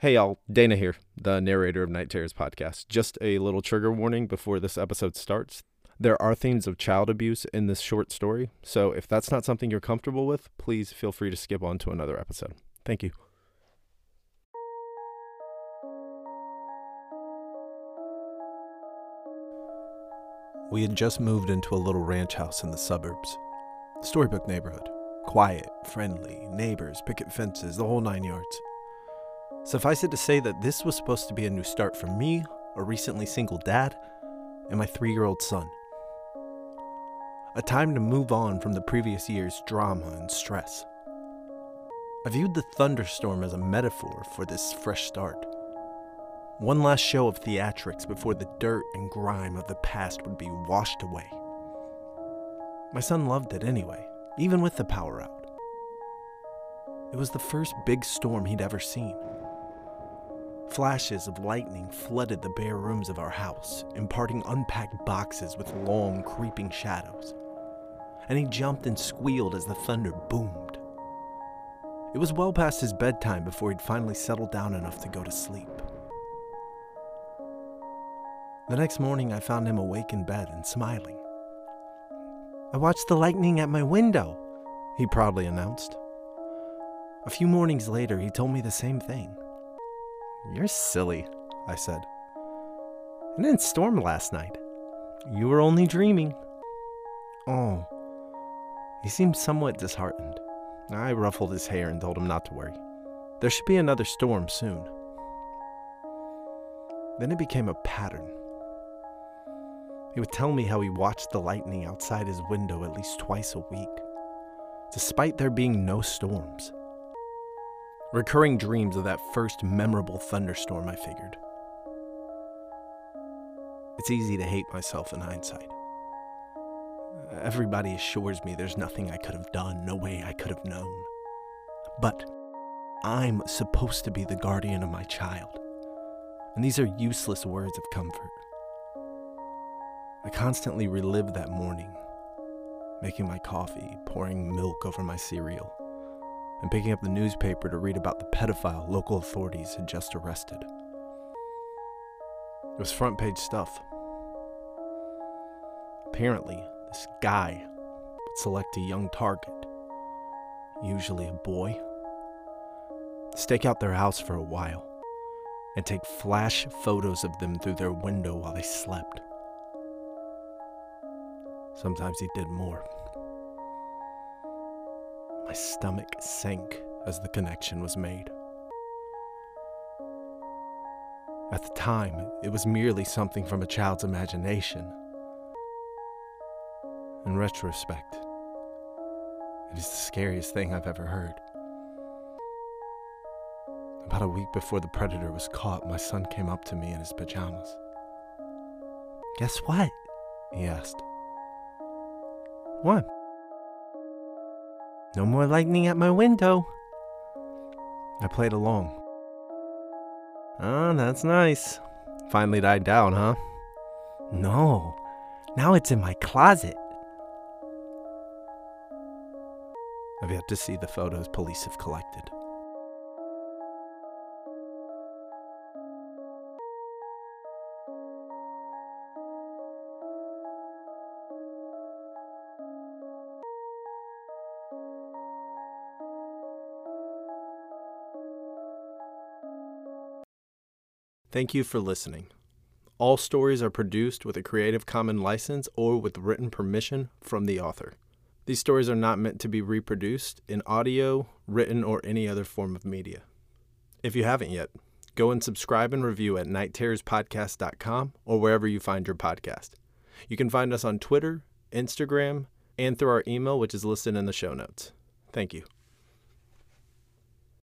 Hey, y'all. Dana here, the narrator of Night Terrors podcast. Just a little trigger warning before this episode starts. There are themes of child abuse in this short story, so if that's not something you're comfortable with, please feel free to skip on to another episode. Thank you. We had just moved into a little ranch house in the suburbs. Storybook neighborhood. Quiet, friendly, neighbors, picket fences, the whole nine yards. Suffice it to say that this was supposed to be a new start for me, a recently single dad, and my three year old son. A time to move on from the previous year's drama and stress. I viewed the thunderstorm as a metaphor for this fresh start. One last show of theatrics before the dirt and grime of the past would be washed away. My son loved it anyway, even with the power out. It was the first big storm he'd ever seen. Flashes of lightning flooded the bare rooms of our house, imparting unpacked boxes with long, creeping shadows. And he jumped and squealed as the thunder boomed. It was well past his bedtime before he'd finally settled down enough to go to sleep. The next morning, I found him awake in bed and smiling. I watched the lightning at my window, he proudly announced. A few mornings later, he told me the same thing. You're silly, I said. And then storm last night. You were only dreaming. Oh. He seemed somewhat disheartened. I ruffled his hair and told him not to worry. There should be another storm soon. Then it became a pattern. He would tell me how he watched the lightning outside his window at least twice a week, despite there being no storms. Recurring dreams of that first memorable thunderstorm, I figured. It's easy to hate myself in hindsight. Everybody assures me there's nothing I could have done, no way I could have known. But I'm supposed to be the guardian of my child. And these are useless words of comfort. I constantly relive that morning, making my coffee, pouring milk over my cereal, and picking up the newspaper to read about the pedophile local authorities had just arrested. It was front page stuff. Apparently, this guy would select a young target, usually a boy, stake out their house for a while, and take flash photos of them through their window while they slept. Sometimes he did more. My stomach sank as the connection was made. At the time, it was merely something from a child's imagination. In retrospect, it is the scariest thing I've ever heard. About a week before the predator was caught, my son came up to me in his pajamas. Guess what? he asked. What? No more lightning at my window. I played along. Oh, that's nice. Finally died down, huh? No. Now it's in my closet. I've yet to see the photos police have collected. Thank you for listening. All stories are produced with a Creative Commons license or with written permission from the author. These stories are not meant to be reproduced in audio, written, or any other form of media. If you haven't yet, go and subscribe and review at nightterrorspodcast.com or wherever you find your podcast. You can find us on Twitter, Instagram, and through our email, which is listed in the show notes. Thank you.